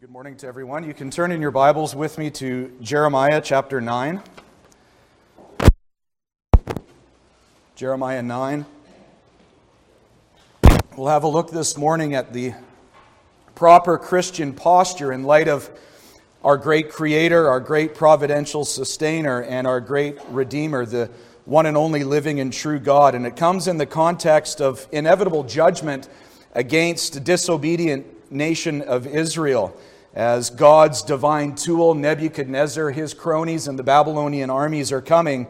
Good morning to everyone. You can turn in your Bibles with me to Jeremiah chapter 9. Jeremiah 9. We'll have a look this morning at the proper Christian posture in light of our great Creator, our great providential sustainer, and our great Redeemer, the one and only living and true God. And it comes in the context of inevitable judgment against disobedient nation of Israel as God's divine tool, Nebuchadnezzar, his cronies, and the Babylonian armies are coming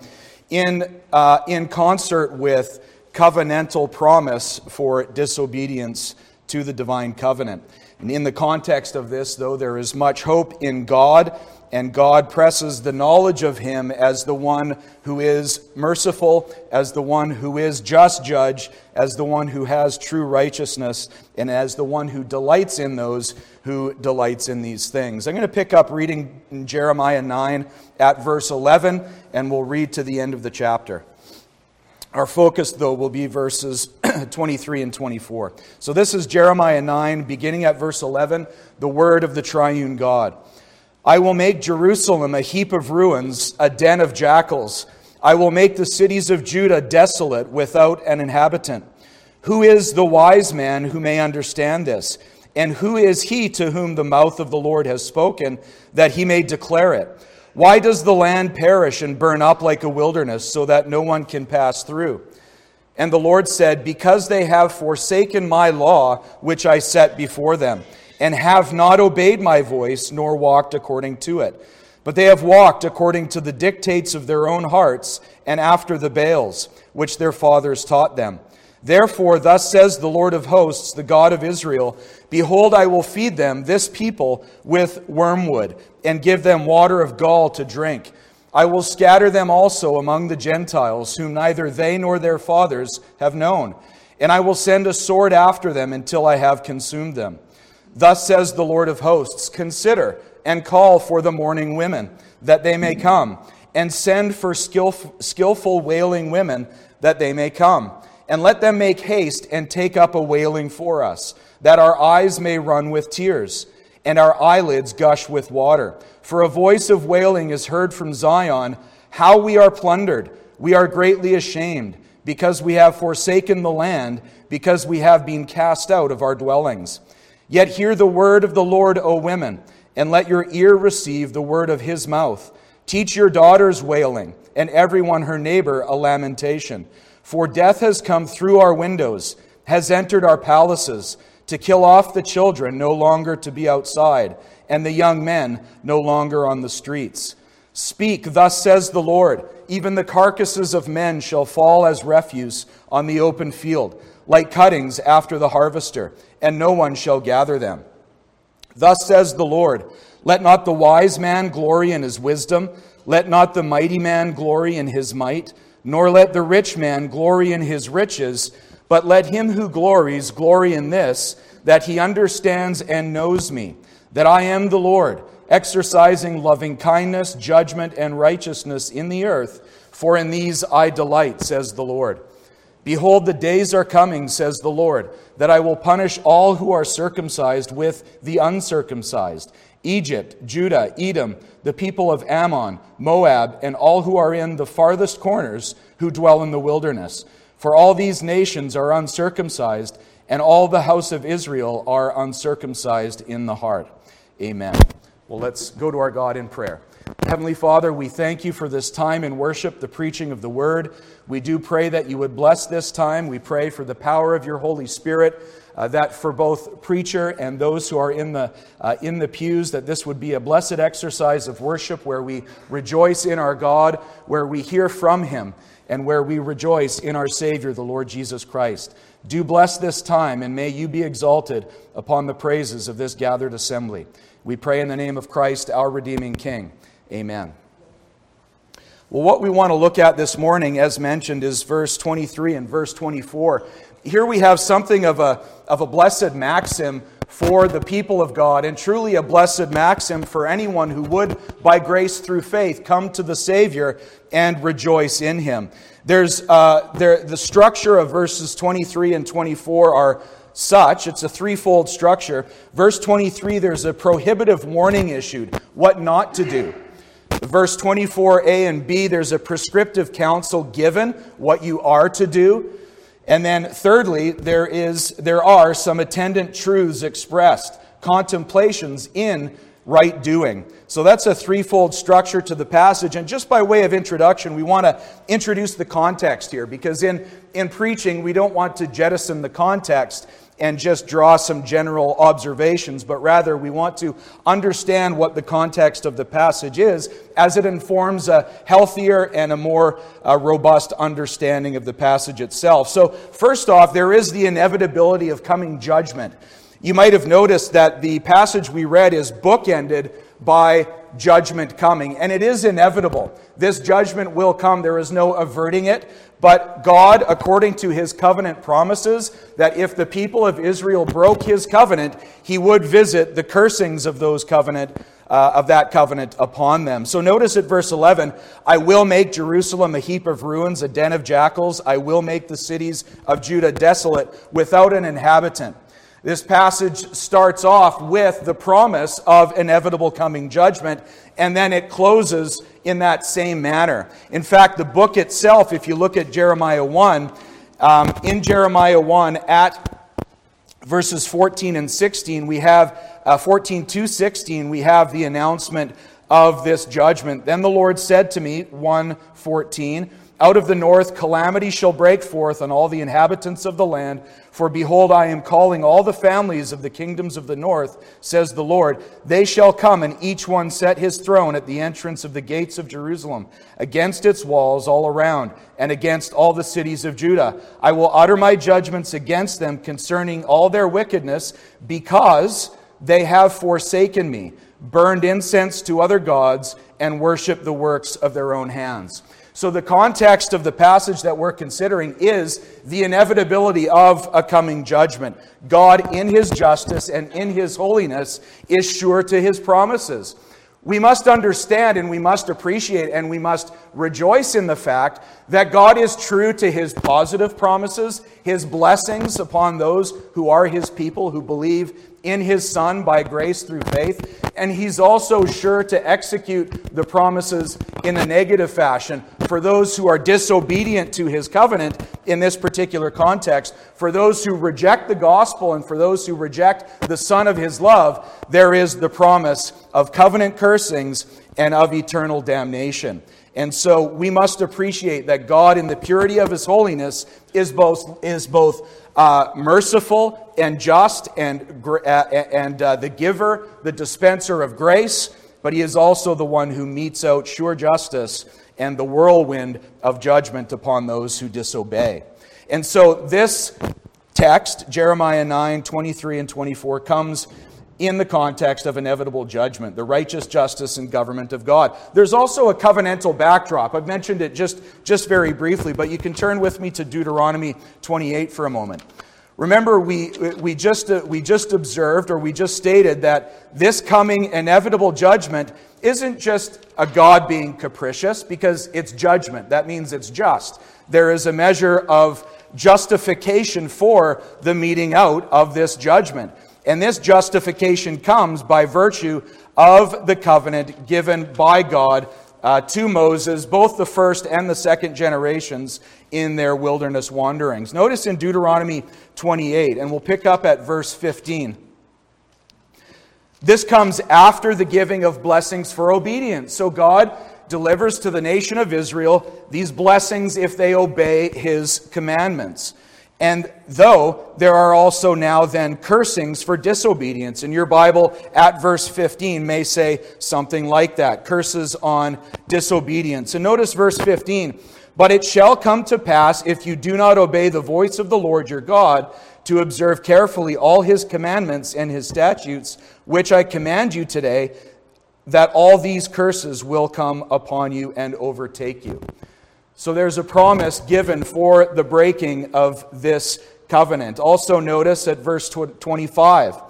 in, uh, in concert with covenantal promise for disobedience to the divine covenant. And in the context of this, though, there is much hope in God and God presses the knowledge of him as the one who is merciful, as the one who is just judge, as the one who has true righteousness, and as the one who delights in those who delights in these things. I'm going to pick up reading Jeremiah 9 at verse 11, and we'll read to the end of the chapter. Our focus, though, will be verses 23 and 24. So this is Jeremiah 9, beginning at verse 11, the word of the triune God. I will make Jerusalem a heap of ruins, a den of jackals. I will make the cities of Judah desolate without an inhabitant. Who is the wise man who may understand this? And who is he to whom the mouth of the Lord has spoken, that he may declare it? Why does the land perish and burn up like a wilderness, so that no one can pass through? And the Lord said, Because they have forsaken my law, which I set before them and have not obeyed my voice, nor walked according to it. But they have walked according to the dictates of their own hearts, and after the Baals, which their fathers taught them. Therefore, thus says the Lord of hosts, the God of Israel Behold, I will feed them, this people, with wormwood, and give them water of gall to drink. I will scatter them also among the Gentiles, whom neither they nor their fathers have known. And I will send a sword after them until I have consumed them. Thus says the Lord of hosts Consider and call for the mourning women, that they may come, and send for skillful wailing women, that they may come. And let them make haste and take up a wailing for us, that our eyes may run with tears, and our eyelids gush with water. For a voice of wailing is heard from Zion, how we are plundered, we are greatly ashamed, because we have forsaken the land, because we have been cast out of our dwellings. Yet hear the word of the Lord, O women, and let your ear receive the word of his mouth. Teach your daughters wailing, and everyone her neighbor a lamentation. For death has come through our windows, has entered our palaces, to kill off the children no longer to be outside, and the young men no longer on the streets. Speak, thus says the Lord even the carcasses of men shall fall as refuse on the open field, like cuttings after the harvester and no one shall gather them. Thus says the Lord Let not the wise man glory in his wisdom, let not the mighty man glory in his might, nor let the rich man glory in his riches, but let him who glories glory in this, that he understands and knows me, that I am the Lord, exercising loving kindness, judgment, and righteousness in the earth, for in these I delight, says the Lord. Behold, the days are coming, says the Lord, that I will punish all who are circumcised with the uncircumcised Egypt, Judah, Edom, the people of Ammon, Moab, and all who are in the farthest corners who dwell in the wilderness. For all these nations are uncircumcised, and all the house of Israel are uncircumcised in the heart. Amen. Well, let's go to our God in prayer. Heavenly Father, we thank you for this time in worship, the preaching of the word. We do pray that you would bless this time. We pray for the power of your Holy Spirit, uh, that for both preacher and those who are in the, uh, in the pews, that this would be a blessed exercise of worship where we rejoice in our God, where we hear from him, and where we rejoice in our Savior, the Lord Jesus Christ. Do bless this time, and may you be exalted upon the praises of this gathered assembly. We pray in the name of Christ, our redeeming King. Amen. Well, what we want to look at this morning, as mentioned, is verse 23 and verse 24. Here we have something of a, of a blessed maxim for the people of God, and truly a blessed maxim for anyone who would, by grace through faith, come to the Savior and rejoice in Him. There's, uh, there, the structure of verses 23 and 24 are such. It's a threefold structure. Verse 23, there's a prohibitive warning issued, what not to do. Verse 24a and b, there's a prescriptive counsel given, what you are to do. And then thirdly, there is there are some attendant truths expressed, contemplations in right doing. So that's a threefold structure to the passage. And just by way of introduction, we want to introduce the context here because in, in preaching, we don't want to jettison the context and just draw some general observations, but rather we want to understand what the context of the passage is as it informs a healthier and a more uh, robust understanding of the passage itself. So, first off, there is the inevitability of coming judgment. You might have noticed that the passage we read is bookended by judgment coming, and it is inevitable. This judgment will come. There is no averting it. But God, according to his covenant promises, that if the people of Israel broke his covenant, he would visit the cursings of those covenant uh, of that covenant upon them. So notice at verse 11, I will make Jerusalem a heap of ruins, a den of jackals. I will make the cities of Judah desolate without an inhabitant. This passage starts off with the promise of inevitable coming judgment, and then it closes in that same manner. In fact, the book itself, if you look at Jeremiah 1, um, in Jeremiah 1 at verses 14 and 16, we have uh, 14 to 16, we have the announcement of this judgment. Then the Lord said to me, 114, out of the north calamity shall break forth on all the inhabitants of the land. For behold, I am calling all the families of the kingdoms of the north, says the Lord. They shall come, and each one set his throne at the entrance of the gates of Jerusalem, against its walls all around, and against all the cities of Judah. I will utter my judgments against them concerning all their wickedness, because they have forsaken me, burned incense to other gods, and worshiped the works of their own hands. So, the context of the passage that we're considering is the inevitability of a coming judgment. God, in his justice and in his holiness, is sure to his promises. We must understand and we must appreciate and we must rejoice in the fact that God is true to his positive promises, his blessings upon those who are his people, who believe in his Son by grace through faith. And he's also sure to execute the promises in a negative fashion for those who are disobedient to his covenant in this particular context. For those who reject the gospel and for those who reject the Son of his love, there is the promise of covenant cursings and of eternal damnation. And so we must appreciate that God, in the purity of his holiness, is both, is both uh, merciful and just and, uh, and uh, the giver, the dispenser of grace, but he is also the one who metes out sure justice and the whirlwind of judgment upon those who disobey. And so this text, Jeremiah 9 23 and 24, comes in the context of inevitable judgment, the righteous justice and government of God. There's also a covenantal backdrop. I've mentioned it just, just very briefly, but you can turn with me to Deuteronomy 28 for a moment. Remember, we, we, just, uh, we just observed or we just stated that this coming inevitable judgment isn't just a God being capricious because it's judgment. That means it's just. There is a measure of justification for the meeting out of this judgment. And this justification comes by virtue of the covenant given by God uh, to Moses, both the first and the second generations in their wilderness wanderings. Notice in Deuteronomy 28, and we'll pick up at verse 15. This comes after the giving of blessings for obedience. So God delivers to the nation of Israel these blessings if they obey his commandments. And though there are also now then cursings for disobedience, and your Bible at verse 15 may say something like that curses on disobedience. And notice verse 15 But it shall come to pass, if you do not obey the voice of the Lord your God, to observe carefully all his commandments and his statutes, which I command you today, that all these curses will come upon you and overtake you. So there's a promise given for the breaking of this covenant. Also, notice at verse 25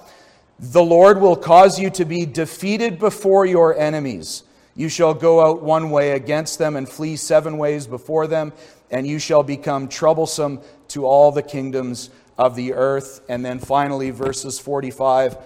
the Lord will cause you to be defeated before your enemies. You shall go out one way against them and flee seven ways before them, and you shall become troublesome to all the kingdoms of the earth. And then finally, verses 45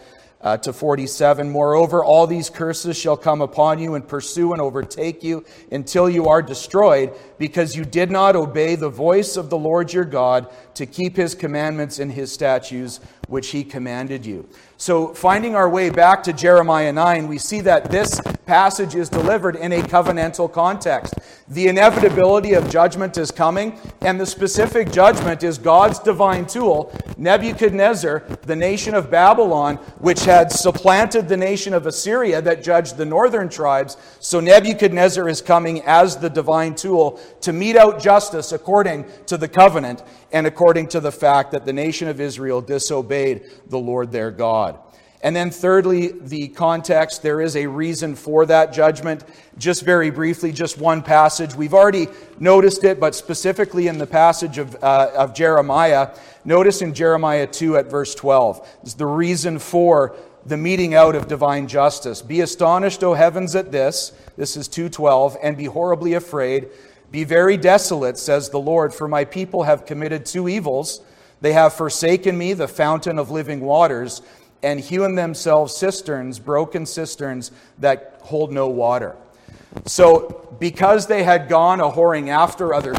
uh, to 47. Moreover, all these curses shall come upon you and pursue and overtake you until you are destroyed, because you did not obey the voice of the Lord your God to keep his commandments and his statutes, which he commanded you. So, finding our way back to Jeremiah 9, we see that this passage is delivered in a covenantal context. The inevitability of judgment is coming, and the specific judgment is God's divine tool, Nebuchadnezzar, the nation of Babylon, which had supplanted the nation of Assyria that judged the northern tribes. So, Nebuchadnezzar is coming as the divine tool to mete out justice according to the covenant and according to the fact that the nation of Israel disobeyed the Lord their God. And then, thirdly, the context. There is a reason for that judgment. Just very briefly, just one passage. We've already noticed it, but specifically in the passage of, uh, of Jeremiah, notice in Jeremiah 2 at verse 12, is the reason for the meting out of divine justice. Be astonished, O heavens, at this. This is 212, and be horribly afraid. Be very desolate, says the Lord, for my people have committed two evils. They have forsaken me, the fountain of living waters and hewn themselves cisterns, broken cisterns that hold no water. So, because they had gone a whoring after other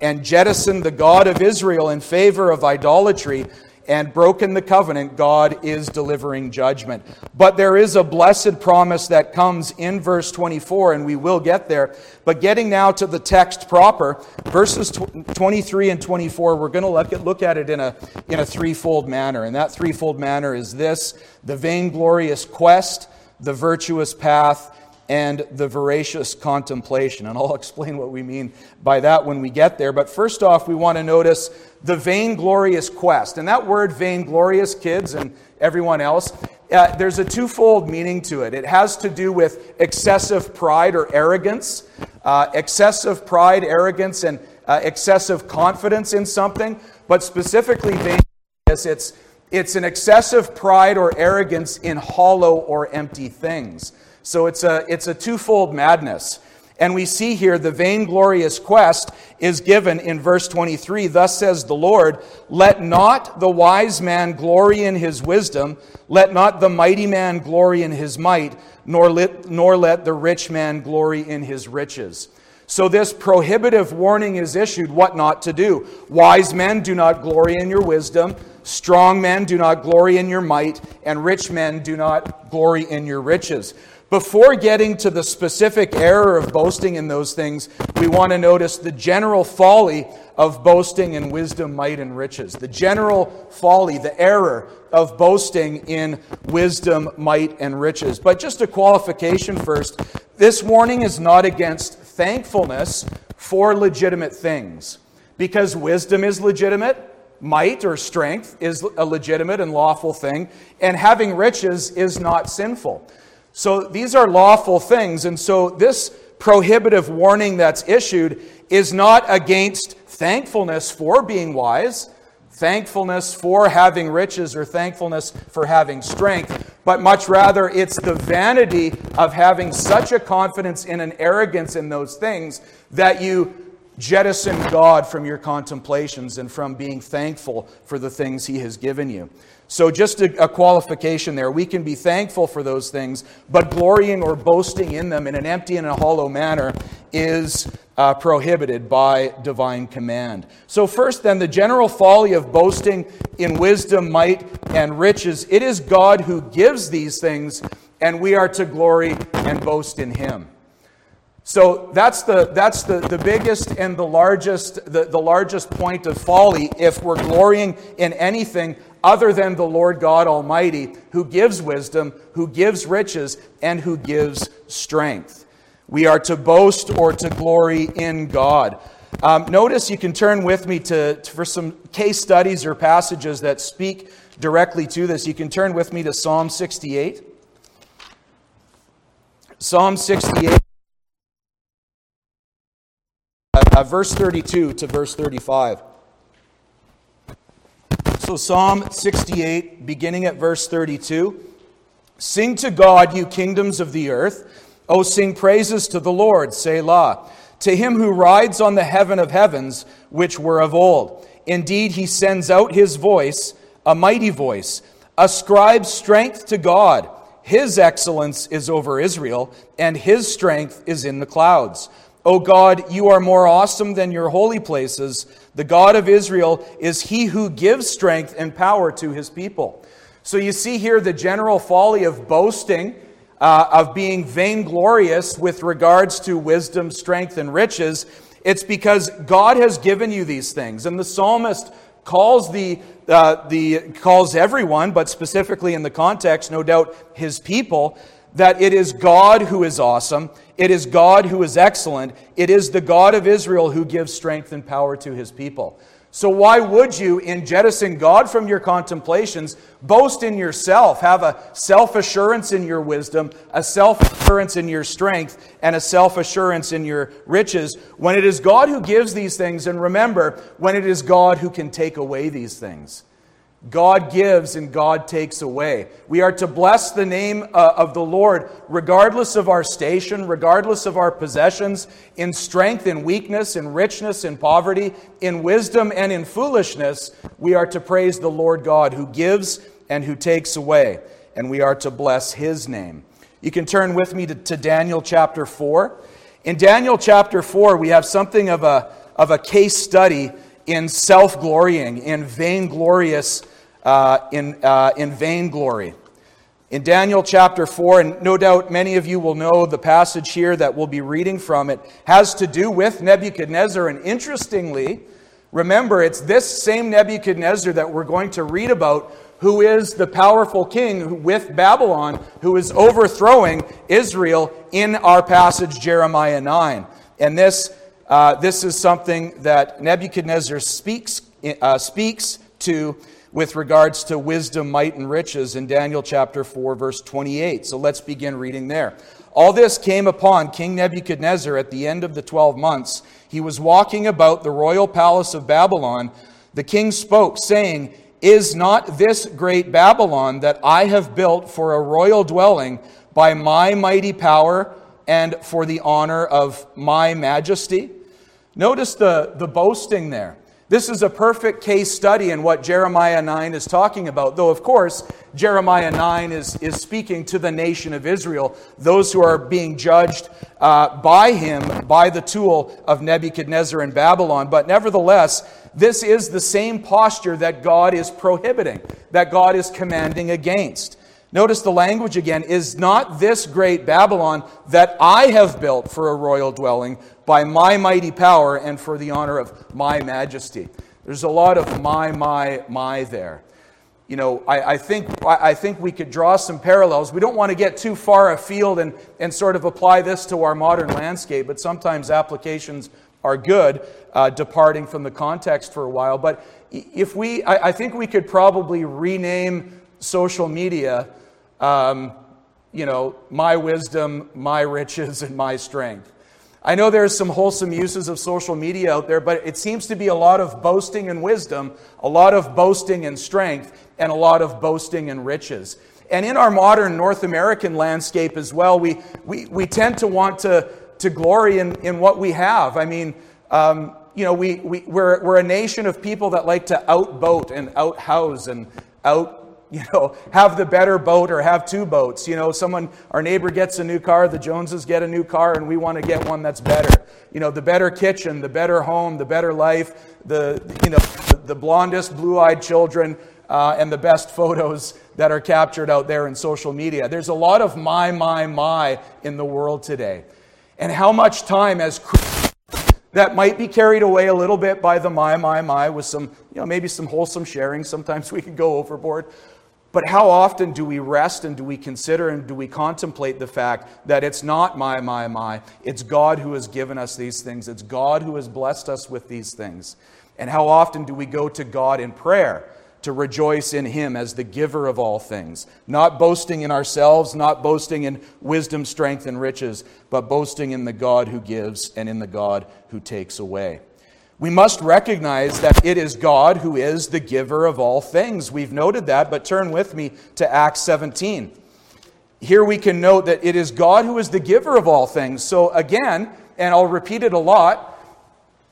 and jettisoned the God of Israel in favor of idolatry, and broken the covenant, God is delivering judgment. But there is a blessed promise that comes in verse 24, and we will get there. But getting now to the text proper, verses 23 and 24, we're going to look at, it in a, in a threefold manner. And that threefold manner is this the vainglorious quest, the virtuous path, and the veracious contemplation. And I'll explain what we mean by that when we get there. But first off, we want to notice the vainglorious quest. And that word vainglorious, kids and everyone else, uh, there's a twofold meaning to it. It has to do with excessive pride or arrogance, uh, excessive pride, arrogance, and uh, excessive confidence in something. But specifically, vainglorious, it's, it's an excessive pride or arrogance in hollow or empty things. So it's a, it's a twofold madness. And we see here the vainglorious quest is given in verse 23. Thus says the Lord, Let not the wise man glory in his wisdom, let not the mighty man glory in his might, nor let, nor let the rich man glory in his riches. So, this prohibitive warning is issued what not to do. Wise men do not glory in your wisdom, strong men do not glory in your might, and rich men do not glory in your riches. Before getting to the specific error of boasting in those things, we want to notice the general folly of boasting in wisdom, might, and riches. The general folly, the error of boasting in wisdom, might, and riches. But just a qualification first this warning is not against thankfulness for legitimate things, because wisdom is legitimate. Might or strength is a legitimate and lawful thing, and having riches is not sinful. So these are lawful things. And so this prohibitive warning that's issued is not against thankfulness for being wise, thankfulness for having riches, or thankfulness for having strength, but much rather it's the vanity of having such a confidence in an arrogance in those things that you jettison God from your contemplations and from being thankful for the things He has given you. So, just a, a, qualification there. We can be thankful for those things, but glorying or boasting in them in an empty and a hollow manner is uh, prohibited by divine command. So, first, then, the general folly of boasting in wisdom, might, and riches. It is God who gives these things, and we are to glory and boast in Him. So that's the, that's the, the biggest and the largest, the, the largest point of folly if we're glorying in anything other than the Lord God Almighty, who gives wisdom, who gives riches, and who gives strength. We are to boast or to glory in God. Um, notice you can turn with me to, to, for some case studies or passages that speak directly to this. You can turn with me to Psalm 68. Psalm 68, uh, verse 32 to verse 35. So, Psalm 68, beginning at verse 32 Sing to God, you kingdoms of the earth. O sing praises to the Lord, Selah. To him who rides on the heaven of heavens, which were of old, Indeed, he sends out his voice, a mighty voice. Ascribe strength to God. His excellence is over Israel, and his strength is in the clouds. O God, you are more awesome than your holy places. The God of Israel is he who gives strength and power to his people. So you see here the general folly of boasting, uh, of being vainglorious with regards to wisdom, strength, and riches. It's because God has given you these things. And the psalmist calls the, uh, the calls everyone, but specifically in the context, no doubt his people, that it is God who is awesome, it is God who is excellent, it is the God of Israel who gives strength and power to his people. So, why would you, in jettisoning God from your contemplations, boast in yourself, have a self assurance in your wisdom, a self assurance in your strength, and a self assurance in your riches, when it is God who gives these things? And remember, when it is God who can take away these things. God gives and God takes away. We are to bless the name uh, of the Lord regardless of our station, regardless of our possessions, in strength, in weakness, in richness, in poverty, in wisdom, and in foolishness. We are to praise the Lord God who gives and who takes away, and we are to bless his name. You can turn with me to, to Daniel chapter 4. In Daniel chapter 4, we have something of a, of a case study in self glorying, in vainglorious uh, in, uh, in vainglory. In Daniel chapter 4, and no doubt many of you will know the passage here that we'll be reading from, it has to do with Nebuchadnezzar. And interestingly, remember, it's this same Nebuchadnezzar that we're going to read about who is the powerful king with Babylon who is overthrowing Israel in our passage, Jeremiah 9. And this, uh, this is something that Nebuchadnezzar speaks, uh, speaks to with regards to wisdom, might, and riches in Daniel chapter 4, verse 28. So let's begin reading there. All this came upon King Nebuchadnezzar at the end of the 12 months. He was walking about the royal palace of Babylon. The king spoke, saying, Is not this great Babylon that I have built for a royal dwelling by my mighty power and for the honor of my majesty? Notice the, the boasting there. This is a perfect case study in what Jeremiah 9 is talking about, though, of course, Jeremiah 9 is, is speaking to the nation of Israel, those who are being judged uh, by him, by the tool of Nebuchadnezzar in Babylon. But nevertheless, this is the same posture that God is prohibiting, that God is commanding against. Notice the language again is not this great Babylon that I have built for a royal dwelling, by my mighty power and for the honor of my majesty. There's a lot of my, my, my there. You know, I, I, think, I think we could draw some parallels. We don't want to get too far afield and, and sort of apply this to our modern landscape, but sometimes applications are good, uh, departing from the context for a while. But if we, I, I think we could probably rename social media, um, you know, my wisdom, my riches, and my strength. I know there's some wholesome uses of social media out there, but it seems to be a lot of boasting and wisdom, a lot of boasting and strength, and a lot of boasting and riches. And in our modern North American landscape as well, we, we, we tend to want to, to glory in, in what we have. I mean, um, you know, we, we, we're, we're a nation of people that like to outboat and outhouse and out you know, have the better boat or have two boats. You know, someone, our neighbor gets a new car, the Joneses get a new car, and we want to get one that's better. You know, the better kitchen, the better home, the better life, the, you know, the blondest, blue eyed children, uh, and the best photos that are captured out there in social media. There's a lot of my, my, my in the world today. And how much time as that might be carried away a little bit by the my, my, my with some, you know, maybe some wholesome sharing. Sometimes we can go overboard. But how often do we rest and do we consider and do we contemplate the fact that it's not my, my, my? It's God who has given us these things. It's God who has blessed us with these things. And how often do we go to God in prayer to rejoice in Him as the giver of all things? Not boasting in ourselves, not boasting in wisdom, strength, and riches, but boasting in the God who gives and in the God who takes away. We must recognize that it is God who is the giver of all things. We've noted that, but turn with me to Acts 17. Here we can note that it is God who is the giver of all things. So, again, and I'll repeat it a lot,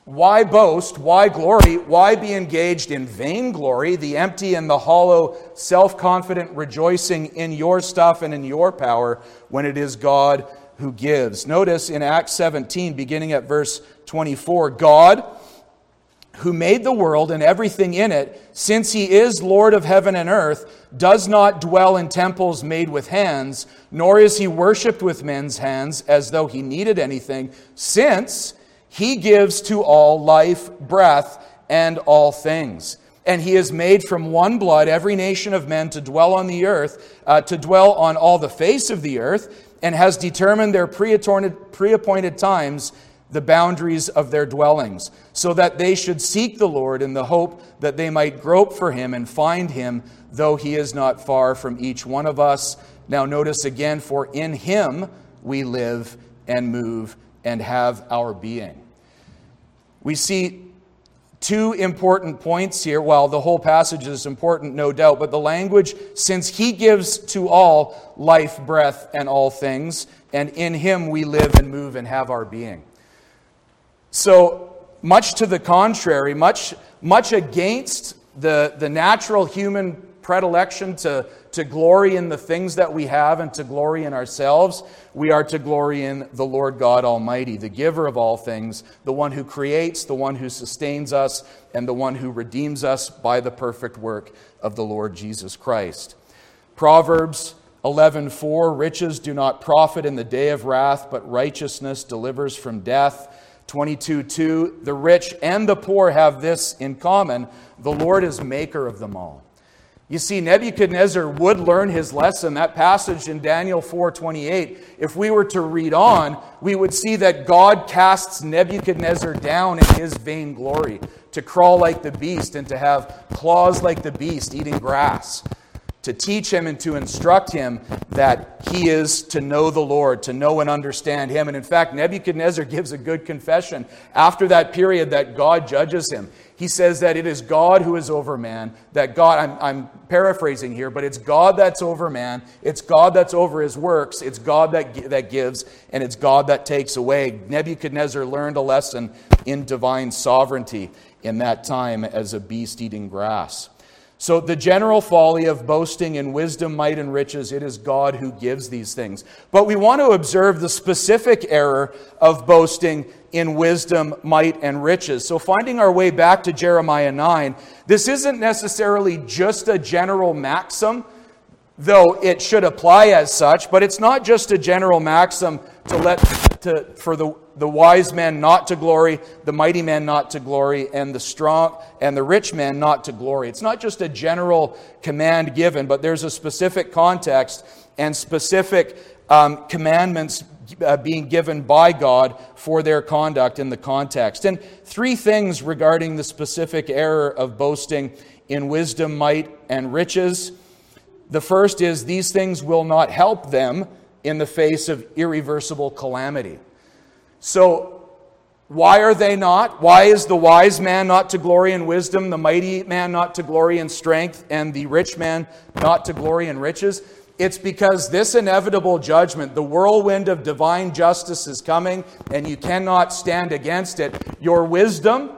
Why boast? Why glory? Why be engaged in vainglory, the empty and the hollow, self confident rejoicing in your stuff and in your power when it is God who gives? Notice in Acts 17, beginning at verse 24, God, who made the world and everything in it, since he is Lord of heaven and earth, does not dwell in temples made with hands, nor is he worshiped with men's hands as though he needed anything, since he gives to all life, breath, and all things. And he has made from one blood every nation of men to dwell on the earth, uh, to dwell on all the face of the earth, and has determined their pre-appointed times, the boundaries of their dwellings, so that they should seek the Lord in the hope that they might grope for him and find him, though he is not far from each one of us. Now, notice again, for in him we live and move and have our being. We see two important points here. Well, the whole passage is important, no doubt, but the language, since he gives to all life, breath, and all things, and in him we live and move and have our being. So, much to the contrary, much, much against the, the natural human predilection to to glory in the things that we have and to glory in ourselves. We are to glory in the Lord God Almighty, the giver of all things, the one who creates, the one who sustains us, and the one who redeems us by the perfect work of the Lord Jesus Christ. Proverbs 11:4 Riches do not profit in the day of wrath, but righteousness delivers from death. 22:2 The rich and the poor have this in common, the Lord is maker of them all. You see, Nebuchadnezzar would learn his lesson. That passage in Daniel 4:28, if we were to read on, we would see that God casts Nebuchadnezzar down in his vainglory, to crawl like the beast and to have claws like the beast eating grass, to teach him and to instruct him that he is to know the Lord, to know and understand him. And in fact, Nebuchadnezzar gives a good confession after that period that God judges him he says that it is God who is over man, that God, I'm, I'm, paraphrasing here, but it's God that's over man, it's God that's over his works, it's God that, that gives, and it's God that takes away. Nebuchadnezzar learned a lesson in divine sovereignty in that time as a beast eating grass. So, the general folly of boasting in wisdom, might, and riches, it is God who gives these things. But we want to observe the specific error of boasting in wisdom, might, and riches. So, finding our way back to Jeremiah 9, this isn't necessarily just a general maxim, though it should apply as such, but it's not just a general maxim to let to, for the, the wise man not to glory, the mighty man not to glory, and the strong and the rich man not to glory. It's not just a general command given, but there's a specific context and specific um, commandments uh, being given by God for their conduct in the context. And three things regarding the specific error of boasting in wisdom, might, and riches. The first is these things will not help them in the face of irreversible calamity. So, why are they not? Why is the wise man not to glory in wisdom, the mighty man not to glory in strength, and the rich man not to glory in riches? It's because this inevitable judgment, the whirlwind of divine justice, is coming, and you cannot stand against it. Your wisdom,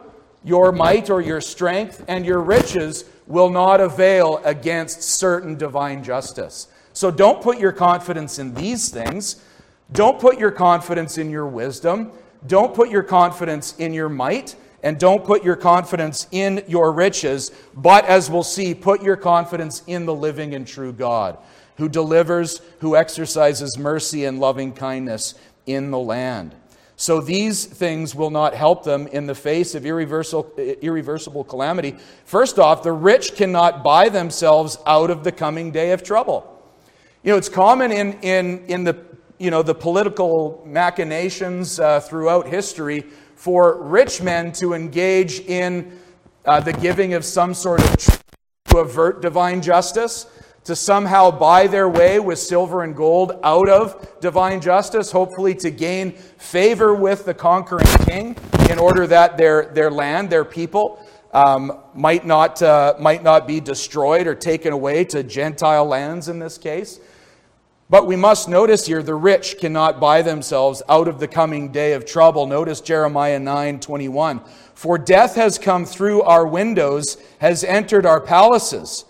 your might, or your strength, and your riches will not avail against certain divine justice. So don't put your confidence in these things. Don't put your confidence in your wisdom. Don't put your confidence in your might. And don't put your confidence in your riches. But as we'll see, put your confidence in the living and true God who delivers, who exercises mercy and loving kindness in the land. So these things will not help them in the face of irreversible, irreversible calamity. First off, the rich cannot buy themselves out of the coming day of trouble. You know, it's common in, in, in the, you know, the political machinations uh, throughout history for rich men to engage in uh, the giving of some sort of to avert divine justice to somehow buy their way with silver and gold out of divine justice, hopefully to gain favor with the conquering king in order that their, their land, their people, um, might, not, uh, might not be destroyed or taken away to Gentile lands in this case. But we must notice here the rich cannot buy themselves out of the coming day of trouble. Notice Jeremiah 9 21. For death has come through our windows, has entered our palaces.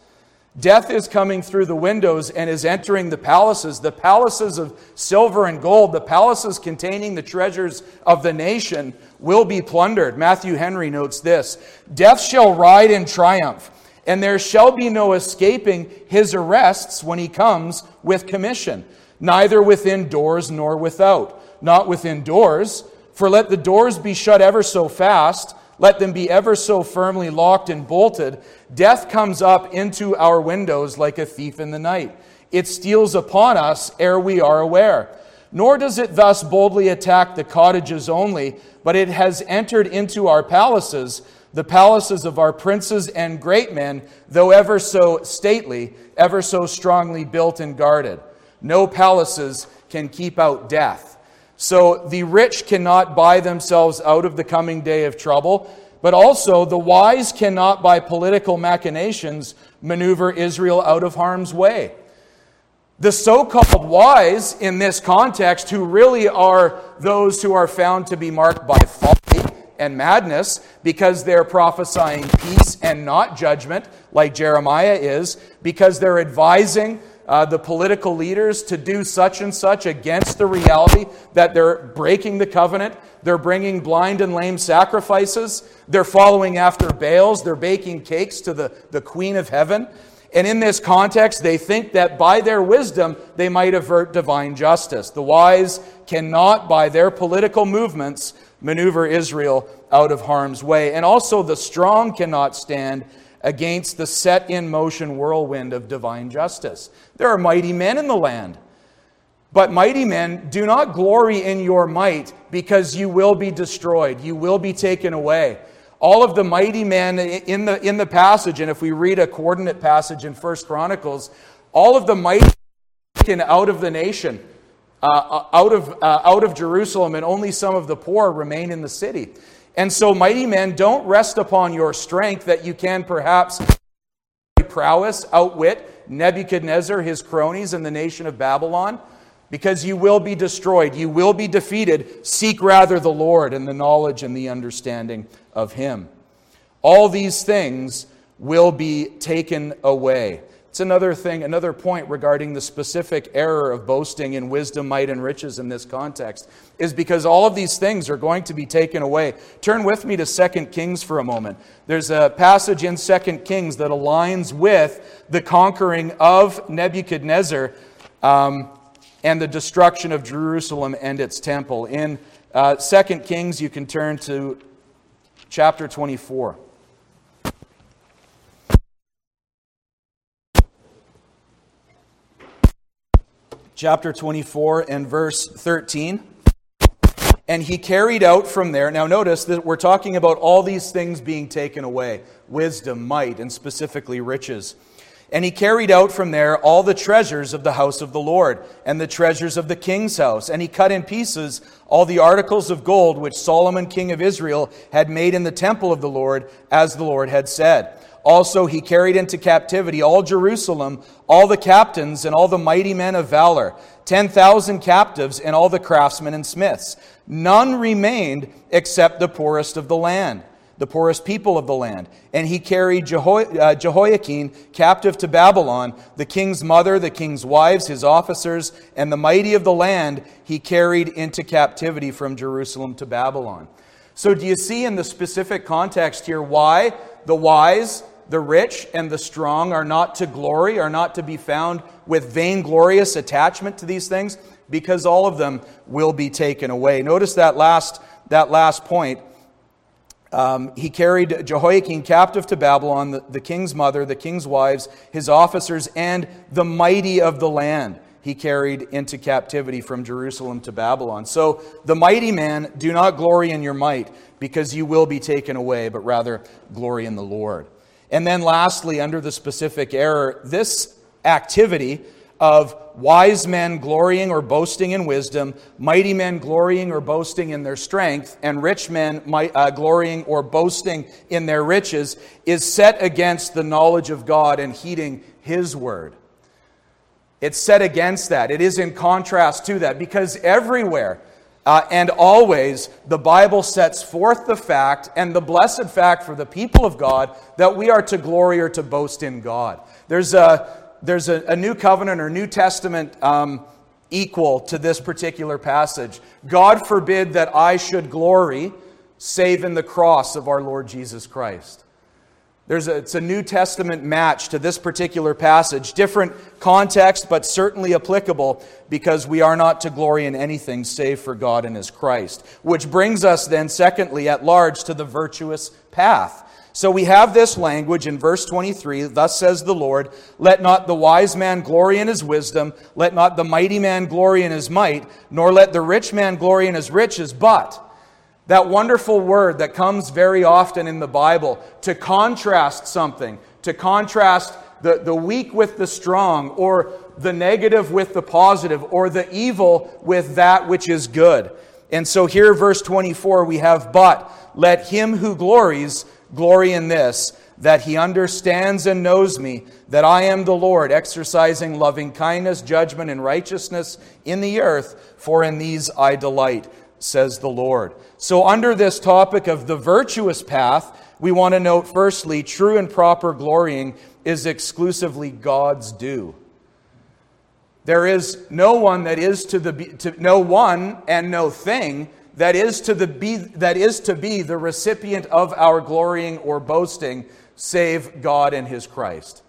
Death is coming through the windows and is entering the palaces, the palaces of silver and gold, the palaces containing the treasures of the nation will be plundered. Matthew Henry notes this Death shall ride in triumph, and there shall be no escaping his arrests when he comes with commission, neither within doors nor without. Not within doors, for let the doors be shut ever so fast let them be ever so firmly locked and bolted. Death comes up into our windows like a thief in the night. It steals upon us ere we are aware. Nor does it thus boldly attack the cottages only, but it has entered into our palaces, the palaces of our princes and great men, though ever so stately, ever so strongly built and guarded. No palaces can keep out death. So the rich cannot buy themselves out of the coming day of trouble, but also the wise cannot, by political machinations, maneuver Israel out of harm's way. The so called wise in this context, who really are those who are found to be marked by folly and madness because they're prophesying peace and not judgment, like Jeremiah is, because they're advising uh, the political leaders to do such and such against the reality that they're breaking the covenant. They're bringing blind and lame sacrifices. They're following after Baals. They're baking cakes to the, the Queen of Heaven. And in this context, they think that by their wisdom, they might avert divine justice. The wise cannot, by their political movements, maneuver Israel out of harm's way. And also, the strong cannot stand against the set in motion whirlwind of divine justice. There are mighty men in the land. But mighty men, do not glory in your might because you will be destroyed. You will be taken away. All of the mighty men in the, in the passage, and if we read a coordinate passage in First Chronicles, all of the mighty taken out of the nation, uh, uh, out, of, uh, out of Jerusalem, and only some of the poor remain in the city. And so, mighty men, don't rest upon your strength that you can perhaps prowess, outwit Nebuchadnezzar, his cronies, and the nation of Babylon, because you will be destroyed. You will be defeated. Seek rather the Lord and the knowledge and the understanding of him. All these things will be taken away. It's another thing, another point regarding the specific error of boasting in wisdom, might, and riches in this context is because all of these things are going to be taken away. Turn with me to 2 Kings for a moment. There's a passage in 2 Kings that aligns with the conquering of Nebuchadnezzar um, and the destruction of Jerusalem and its temple. In uh, 2 Kings, you can turn to chapter 24. Chapter 24 and verse 13. And he carried out from there. Now, notice that we're talking about all these things being taken away wisdom, might, and specifically riches. And he carried out from there all the treasures of the house of the Lord, and the treasures of the king's house. And he cut in pieces all the articles of gold which Solomon king of Israel had made in the temple of the Lord, as the Lord had said. Also, he carried into captivity all Jerusalem, all the captains, and all the mighty men of valor, 10,000 captives, and all the craftsmen and smiths. None remained except the poorest of the land, the poorest people of the land. And he carried Jeho- uh, Jehoiachin captive to Babylon, the king's mother, the king's wives, his officers, and the mighty of the land he carried into captivity from Jerusalem to Babylon. So, do you see in the specific context here why the wise the rich and the strong are not to glory, are not to be found with vainglorious attachment to these things, because all of them will be taken away. Notice that last, that last point. Um, he carried Jehoiakim captive to Babylon, the, the king's mother, the king's wives, his officers, and the mighty of the land he carried into captivity from Jerusalem to Babylon. So, the mighty man, do not glory in your might, because you will be taken away, but rather glory in the Lord. And then, lastly, under the specific error, this activity of wise men glorying or boasting in wisdom, mighty men glorying or boasting in their strength, and rich men uh, glorying or boasting in their riches is set against the knowledge of God and heeding His word. It's set against that. It is in contrast to that because everywhere uh, and always the Bible sets forth the fact and the blessed fact for the people of God that we are to glory or to boast in God. There's a, there's a, a New Covenant or New Testament um, equal to this particular passage. God forbid that I should glory save in the cross of our Lord Jesus Christ. There's a, it's a New Testament match to this particular passage. Different context, but certainly applicable because we are not to glory in anything save for God and His Christ. Which brings us then, secondly, at large, to the virtuous path. So we have this language in verse 23 Thus says the Lord, Let not the wise man glory in his wisdom, let not the mighty man glory in his might, nor let the rich man glory in his riches, but that wonderful word that comes very often in the Bible to contrast something, to contrast the, the weak with the strong, or the negative with the positive, or the evil with that which is good. And so here, verse 24, we have, But let him who glories glory in this, that he understands and knows me, that I am the Lord, exercising loving kindness, judgment, and righteousness in the earth, for in these I delight says the Lord. So, under this topic of the virtuous path, we want to note firstly, true and proper glorying is exclusively God's due. There is no one that is to the be, to, no one and no thing that is to the be that is to be the recipient of our glorying or boasting save God and his Christ.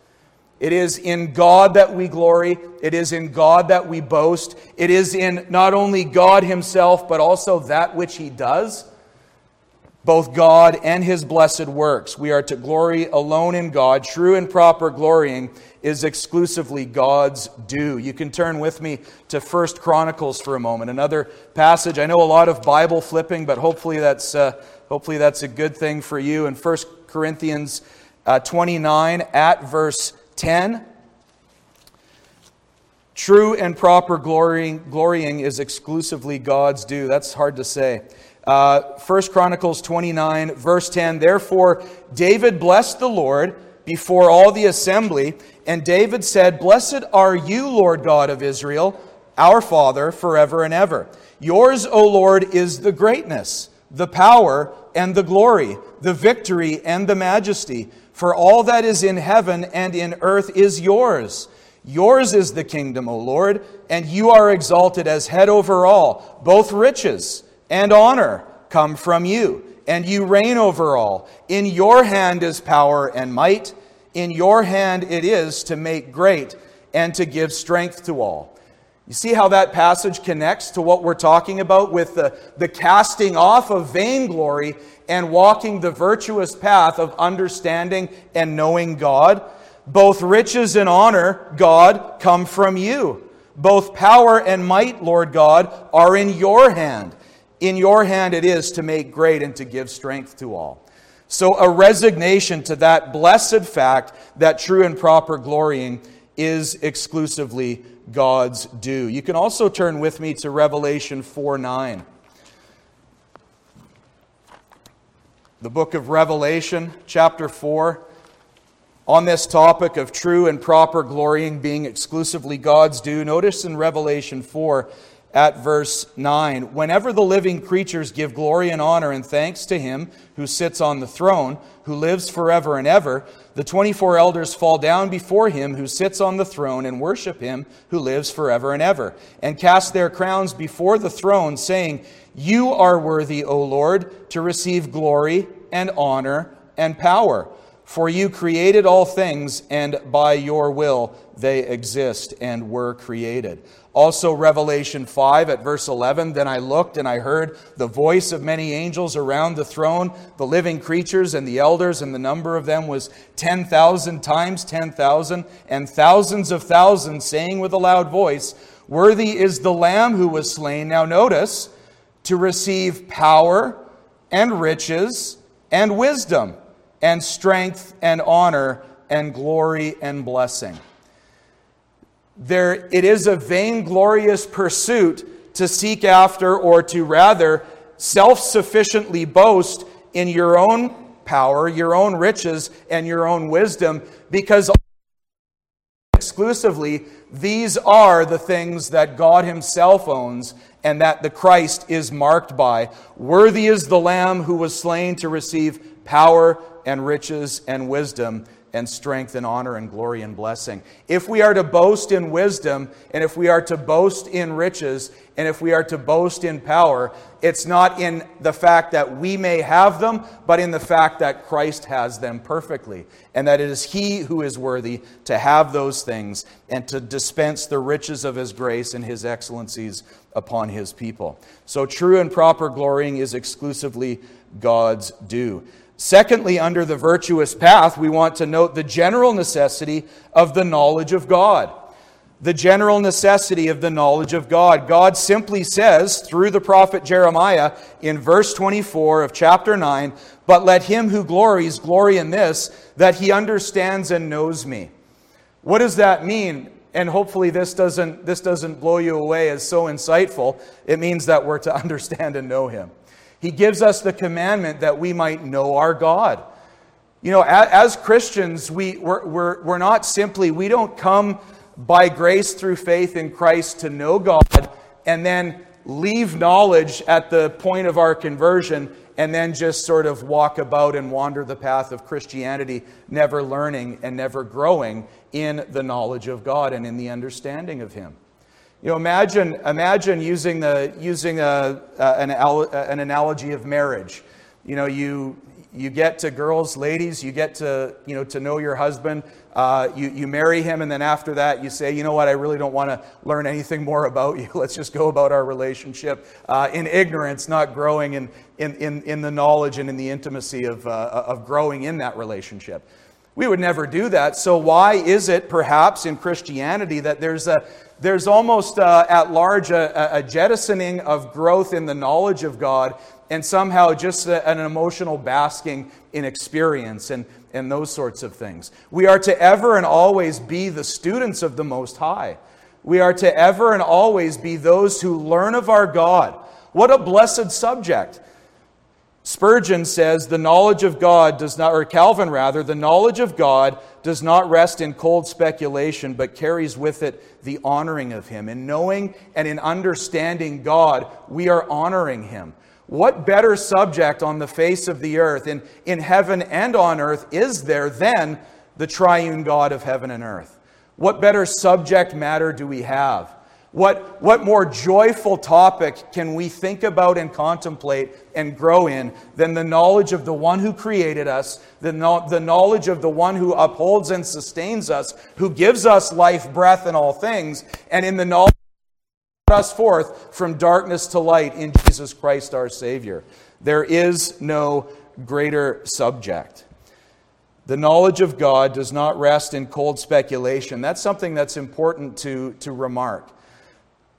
It is in God that we glory. It is in God that we boast. It is in not only God Himself, but also that which He does, both God and His blessed works. We are to glory alone in God. True and proper glorying is exclusively God's due. You can turn with me to First Chronicles for a moment. Another passage. I know a lot of Bible flipping, but hopefully that's, uh, hopefully that's a good thing for you. In First Corinthians uh, 29, at verse 10. True and proper glorying, glorying is exclusively God's due. That's hard to say. Uh, 1 Chronicles 29, verse 10. Therefore, David blessed the Lord before all the assembly, and David said, Blessed are you, Lord God of Israel, our Father, forever and ever. Yours, O Lord, is the greatness, the power, and the glory, the victory, and the majesty. For all that is in heaven and in earth is yours. Yours is the kingdom, O Lord, and you are exalted as head over all. Both riches and honor come from you, and you reign over all. In your hand is power and might. In your hand it is to make great and to give strength to all. You see how that passage connects to what we're talking about with the, the casting off of vainglory and walking the virtuous path of understanding and knowing God. Both riches and honor, God, come from you. Both power and might, Lord God, are in your hand. In your hand it is to make great and to give strength to all. So, a resignation to that blessed fact that true and proper glorying is exclusively God's due. You can also turn with me to Revelation 4 9. The book of Revelation, chapter 4, on this topic of true and proper glorying being exclusively God's due. Notice in Revelation 4 at verse 9 Whenever the living creatures give glory and honor and thanks to him who sits on the throne, who lives forever and ever, the 24 elders fall down before him who sits on the throne and worship him who lives forever and ever, and cast their crowns before the throne, saying, you are worthy, O Lord, to receive glory and honor and power. For you created all things, and by your will they exist and were created. Also, Revelation 5 at verse 11 Then I looked, and I heard the voice of many angels around the throne, the living creatures and the elders, and the number of them was 10,000 times 10,000, and thousands of thousands, saying with a loud voice, Worthy is the Lamb who was slain. Now, notice to receive power and riches and wisdom and strength and honor and glory and blessing. There, it is a vainglorious pursuit to seek after, or to rather self sufficiently boast in your own power, your own riches, and your own wisdom, because exclusively These are the things that God Himself owns and that the Christ is marked by. Worthy is the Lamb who was slain to receive power and riches and wisdom and strength and honor and glory and blessing. If we are to boast in wisdom, and if we are to boast in riches, and if we are to boast in power, it's not in the fact that we may have them, but in the fact that Christ has them perfectly, and that it is He who is worthy to have those things and to dispense the riches of His grace and His excellencies upon His people. So, true and proper glorying is exclusively God's due. Secondly, under the virtuous path, we want to note the general necessity of the knowledge of God. The general necessity of the knowledge of God. God simply says through the prophet Jeremiah in verse 24 of chapter 9, But let him who glories glory in this, that he understands and knows me. What does that mean? And hopefully this doesn't, this doesn't blow you away as so insightful. It means that we're to understand and know him. He gives us the commandment that we might know our God. You know, as, Christians, we, we're, we're, we're not simply, we don't come by grace through faith in Christ to know God and then leave knowledge at the point of our conversion and then just sort of walk about and wander the path of Christianity, never learning and never growing in the knowledge of God and in the understanding of Him. You know, imagine, imagine using, the, using a, an, an analogy of marriage. You know, you, you get to girls, ladies, you get to, you know, to know your husband. Uh, you, you marry him, and then after that, you say, you know what, I really don't want to learn anything more about you. Let's just go about our relationship uh, in ignorance, not growing in, in, in, in, the knowledge and in the intimacy of, uh, of growing in that relationship. We would never do that. So, why is it perhaps in Christianity that there's, a, there's almost uh, at large a, a, jettisoning of growth in the knowledge of God and somehow just a, an emotional basking in experience and, and those sorts of things? We are to ever and always be the students of the Most High. We are to ever and always be those who learn of our God. What a blessed subject. Spurgeon says the knowledge of God does not, or Calvin rather, the knowledge of God does not rest in cold speculation, but carries with it the honoring of Him. In knowing and in understanding God, we are honoring Him. What better subject on the face of the earth, in, in heaven and on earth, is there than the triune God of heaven and earth? What better subject matter do we have? What, what more joyful topic can we think about and contemplate and grow in than the knowledge of the one who created us, the, no, the knowledge of the one who upholds and sustains us, who gives us life, breath, and all things, and in the knowledge us forth from darkness to light in Jesus Christ our Savior. There is no greater subject. The knowledge of God does not rest in cold speculation. That's something that's important to, to remark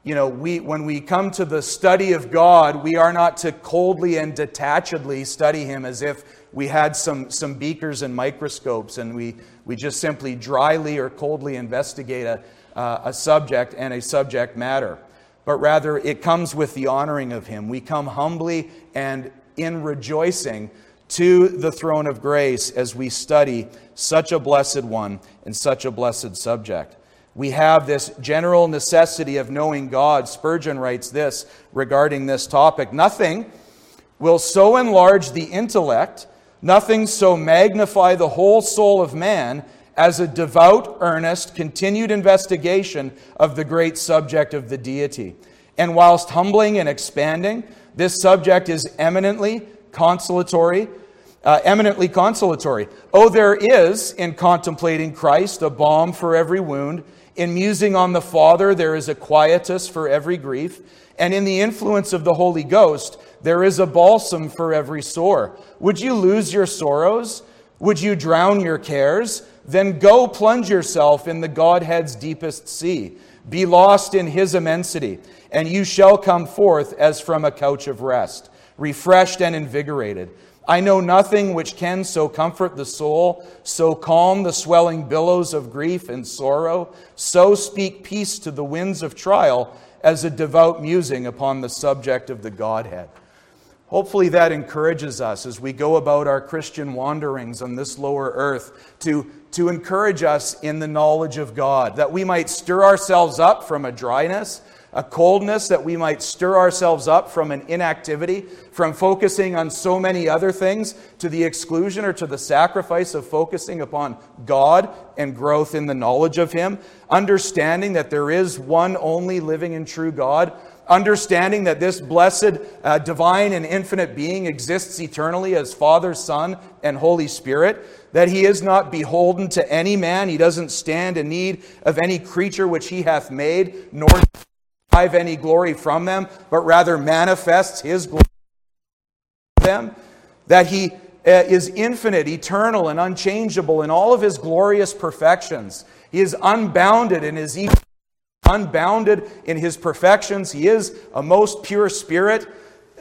you know, we, when we come to the study of God, we are not to coldly and detachedly study Him as if we had some, some beakers and microscopes and we, we just simply dryly or coldly investigate a, uh, a subject and a subject matter. But rather, it comes with the honoring of Him. We come humbly and in rejoicing to the throne of grace as we study such a blessed one and such a blessed subject we have this general necessity of knowing God. Spurgeon writes this regarding this topic Nothing will so enlarge the intellect, nothing so magnify the whole soul of man as a devout, earnest, continued investigation of the great subject of the deity. And whilst humbling and expanding, this subject is eminently consolatory. Uh, eminently consolatory. Oh, there is, in contemplating Christ, a balm for every wound, in musing on the Father, there is a quietus for every grief. And in the influence of the Holy Ghost, there is a balsam for every sore. Would you lose your sorrows? Would you drown your cares? Then go plunge yourself in the Godhead's deepest sea. Be lost in his immensity, and you shall come forth as from a couch of rest, refreshed and invigorated. I know nothing which can so comfort the soul, so calm the swelling billows of grief and sorrow, so speak peace to the winds of trial as a devout musing upon the subject of the Godhead. Hopefully, that encourages us as we go about our Christian wanderings on this lower earth to, to encourage us in the knowledge of God, that we might stir ourselves up from a dryness, a coldness, that we might stir ourselves up from an inactivity, from focusing on so many other things to the exclusion or to the sacrifice of focusing upon God and growth in the knowledge of Him, understanding that there is one only living and true God understanding that this blessed, uh, divine, and infinite being exists eternally as Father, Son, and Holy Spirit, that he is not beholden to any man, he doesn't stand in need of any creature which he hath made, nor derive any glory from them, but rather manifests his glory them, that he uh, is infinite, eternal, and unchangeable in all of his glorious perfections. He is unbounded in his unbounded in his perfections. He is a most pure spirit.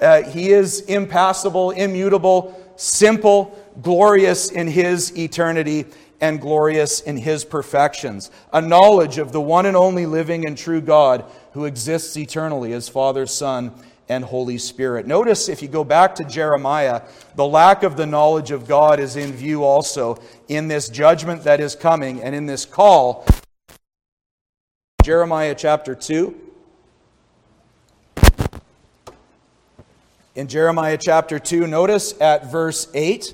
Uh, he is impassible, immutable, simple, glorious in his eternity, and glorious in his perfections. A knowledge of the one and only living and true God who exists eternally as Father, Son, and Holy Spirit. Notice if you go back to Jeremiah, the lack of the knowledge of God is in view also in this judgment that is coming and in this call Jeremiah chapter 2. In Jeremiah chapter 2, notice at verse 8.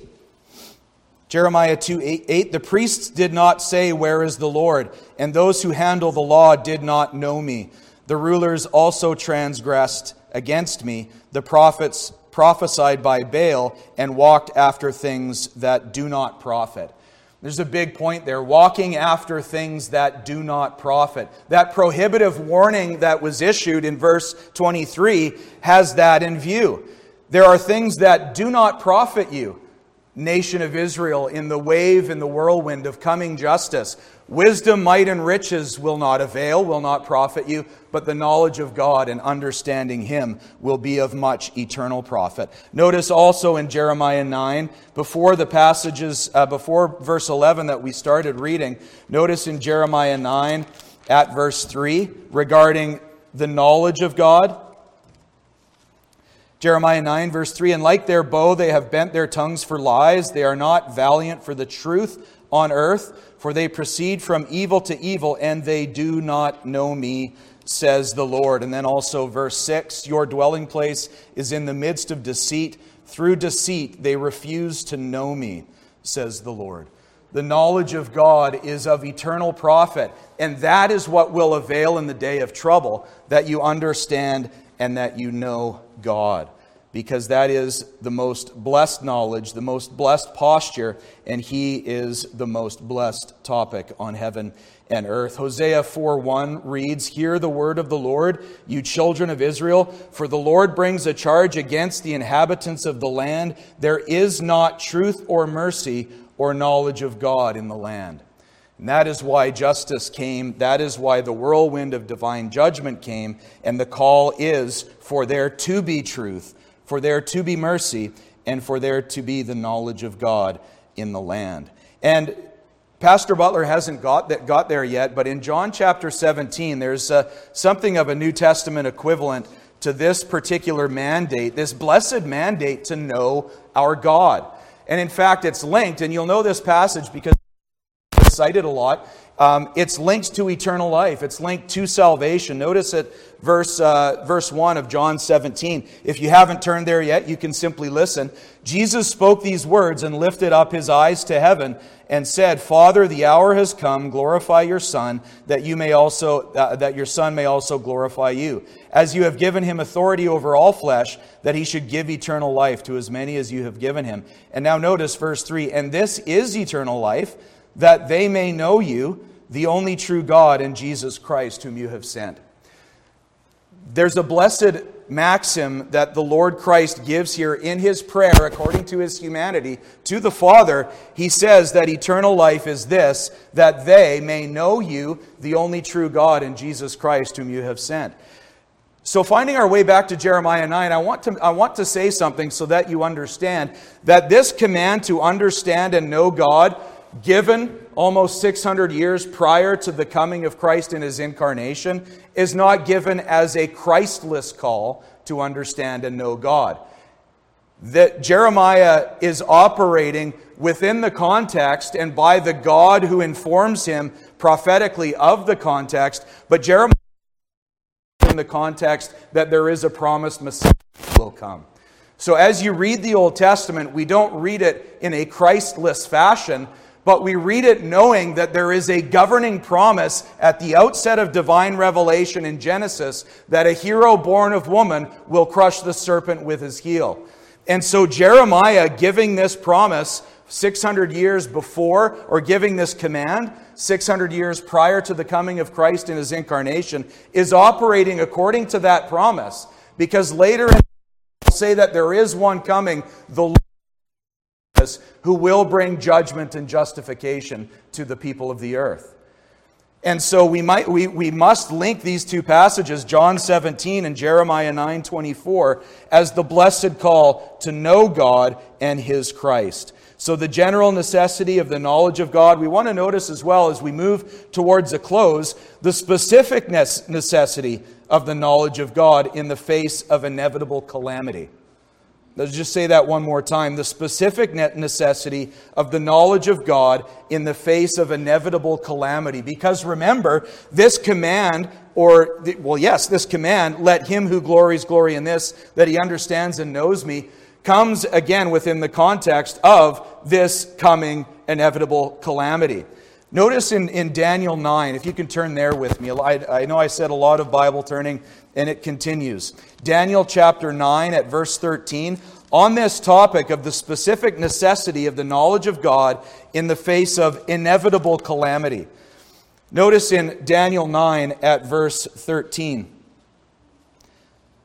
Jeremiah 2 8, 8, The priests did not say, Where is the Lord? And those who handle the law did not know me. The rulers also transgressed against me. The prophets prophesied by Baal and walked after things that do not profit. There's a big point there walking after things that do not profit. That prohibitive warning that was issued in verse 23 has that in view. There are things that do not profit you, nation of Israel, in the wave and the whirlwind of coming justice. Wisdom, might, and riches will not avail, will not profit you, but the knowledge of God and understanding Him will be of much eternal profit. Notice also in Jeremiah 9, before the passages, uh, before verse 11 that we started reading, notice in Jeremiah 9 at verse 3 regarding the knowledge of God. Jeremiah 9, verse 3 And like their bow, they have bent their tongues for lies. They are not valiant for the truth on earth for they proceed from evil to evil, and they do not know me, says the Lord. And then also, verse 6 Your dwelling place is in the midst of deceit. Through deceit, they refuse to know me, says the Lord. The knowledge of God is of eternal profit, and that is what will avail in the day of trouble, that you understand and that you know God because that is the most blessed knowledge, the most blessed posture, and he is the most blessed topic on heaven and earth. Hosea 4:1 reads, "Hear the word of the Lord, you children of Israel, for the Lord brings a charge against the inhabitants of the land. There is not truth or mercy or knowledge of God in the land." And that is why justice came. That is why the whirlwind of divine judgment came. And the call is for there to be truth, for there to be mercy, and for there to be the knowledge of God in the land. And Pastor Butler hasn't got, that, got there yet, but in John chapter 17, there's uh, something of a New Testament equivalent to this particular mandate, this blessed mandate to know our God. And in fact, it's linked, and you'll know this passage because it's cited a lot. Um, it's linked to eternal life. It's linked to salvation. Notice it, verse, uh, verse 1 of John 17. If you haven't turned there yet, you can simply listen. Jesus spoke these words and lifted up his eyes to heaven and said, Father, the hour has come. Glorify your Son, that you may also, uh, that your Son may also glorify you. As you have given him authority over all flesh, that he should give eternal life to as many as you have given him. And now notice verse 3 And this is eternal life, that they may know you the only true God and Jesus Christ, whom you have sent. There's a blessed maxim that the Lord Christ gives here in his prayer, according to his humanity, to the Father. He says that eternal life is this, that they may know you, the only true God, and Jesus Christ, whom you have sent. So, finding our way back to Jeremiah 9, I want, to, I want to say something so that you understand that this command to understand and know God given almost 600 years prior to the coming of Christ in his incarnation, is not given as a Christless call to understand and know God. that Jeremiah is operating within the context and by the God who informs him prophetically of the context, but Jeremiah in the context that there is a promised Messiah will come. So as you read the Old Testament, we don't read it in a Christless fashion, but we read it knowing that there is a governing promise at the outset of divine revelation in Genesis that a hero born of woman will crush the serpent with his heel. And so Jeremiah giving this promise 600 years before, or giving this command 600 years prior to the coming of Christ in his incarnation, is operating according to that promise. Because later in say that there is one coming, the Lord who will bring judgment and justification to the people of the earth. And so we, might, we, we must link these two passages, John 17 and Jeremiah 9 24, as the blessed call to know God and His Christ. So, the general necessity of the knowledge of God, we want to notice as well as we move towards a close, the specific necessity of the knowledge of God in the face of inevitable calamity. Let's just say that one more time. The specific necessity of the knowledge of God in the face of inevitable calamity. Because remember, this command, or, well, yes, this command, let him who glories glory in this, that he understands and knows me, comes again within the context of this coming inevitable calamity. Notice in, in Daniel 9, if you can turn there with me. I, I know I said a lot of Bible turning, and it continues. Daniel chapter 9 at verse 13, on this topic of the specific necessity of the knowledge of God in the face of inevitable calamity. Notice in Daniel 9 at verse 13.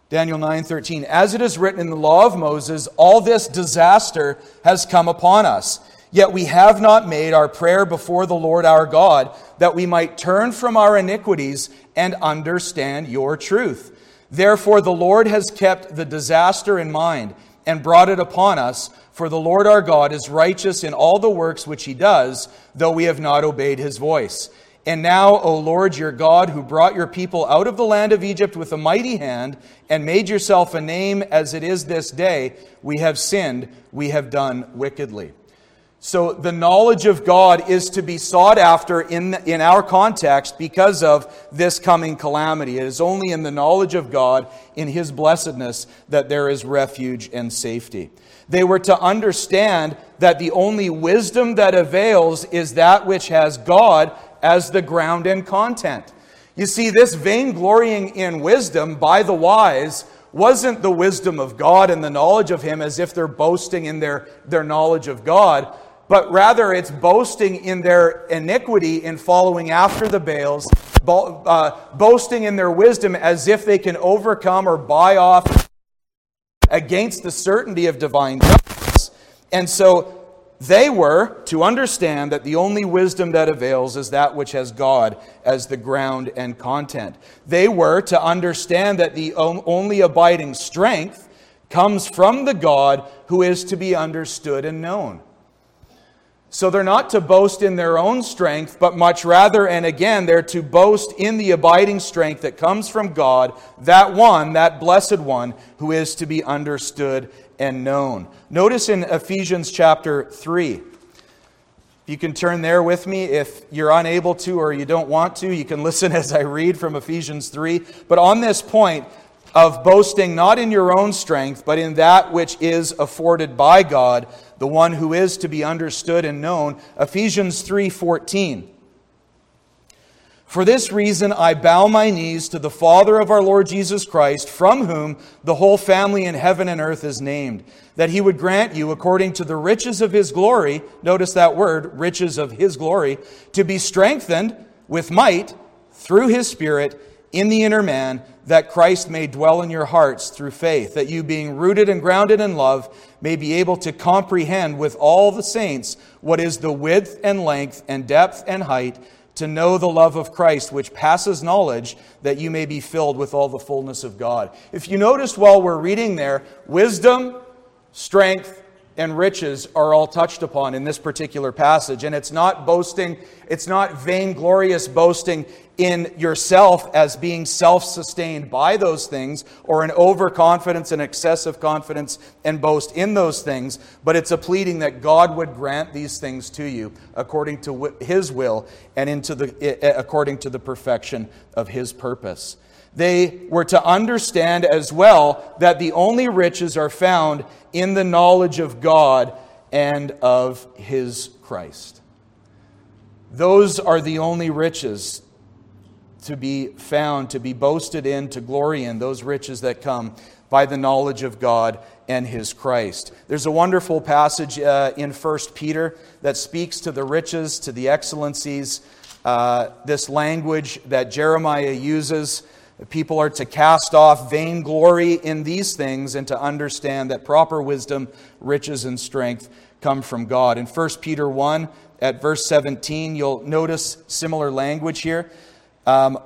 Daniel 9:13 As it is written in the law of Moses all this disaster has come upon us yet we have not made our prayer before the Lord our God that we might turn from our iniquities and understand your truth Therefore the Lord has kept the disaster in mind and brought it upon us for the Lord our God is righteous in all the works which he does though we have not obeyed his voice and now, O Lord your God, who brought your people out of the land of Egypt with a mighty hand and made yourself a name as it is this day, we have sinned, we have done wickedly. So, the knowledge of God is to be sought after in, in our context because of this coming calamity. It is only in the knowledge of God, in His blessedness, that there is refuge and safety. They were to understand that the only wisdom that avails is that which has God as the ground and content. You see, this vainglorying in wisdom by the wise wasn't the wisdom of God and the knowledge of Him as if they're boasting in their, their knowledge of God, but rather it's boasting in their iniquity in following after the Baals, bo- uh, boasting in their wisdom as if they can overcome or buy off against the certainty of divine justice. And so they were to understand that the only wisdom that avails is that which has God as the ground and content. They were to understand that the only abiding strength comes from the God who is to be understood and known. So they're not to boast in their own strength, but much rather, and again, they're to boast in the abiding strength that comes from God, that one, that blessed one, who is to be understood and known. Notice in Ephesians chapter 3. You can turn there with me. If you're unable to or you don't want to, you can listen as I read from Ephesians 3. But on this point of boasting not in your own strength, but in that which is afforded by God, the one who is to be understood and known, Ephesians 3:14. For this reason, I bow my knees to the Father of our Lord Jesus Christ, from whom the whole family in heaven and earth is named, that he would grant you, according to the riches of his glory, notice that word, riches of his glory, to be strengthened with might through his Spirit in the inner man, that Christ may dwell in your hearts through faith, that you, being rooted and grounded in love, may be able to comprehend with all the saints what is the width and length and depth and height to know the love of Christ, which passes knowledge, that you may be filled with all the fullness of God. If you notice while we're reading there, wisdom, strength, and riches are all touched upon in this particular passage. And it's not boasting, it's not vainglorious boasting in yourself as being self sustained by those things or an overconfidence and excessive confidence and boast in those things, but it's a pleading that God would grant these things to you according to His will and into the, eh, eh, according to the perfection of His purpose. They were to understand as well that the only riches are found in the knowledge of God and of His Christ. Those are the only riches to be found, to be boasted in, to glory in, those riches that come by the knowledge of God and his Christ. There's a wonderful passage uh, in 1 Peter that speaks to the riches, to the excellencies, uh, this language that Jeremiah uses. People are to cast off vainglory in these things and to understand that proper wisdom, riches, and strength come from God. In 1 Peter 1, at verse 17, you'll notice similar language here. Um,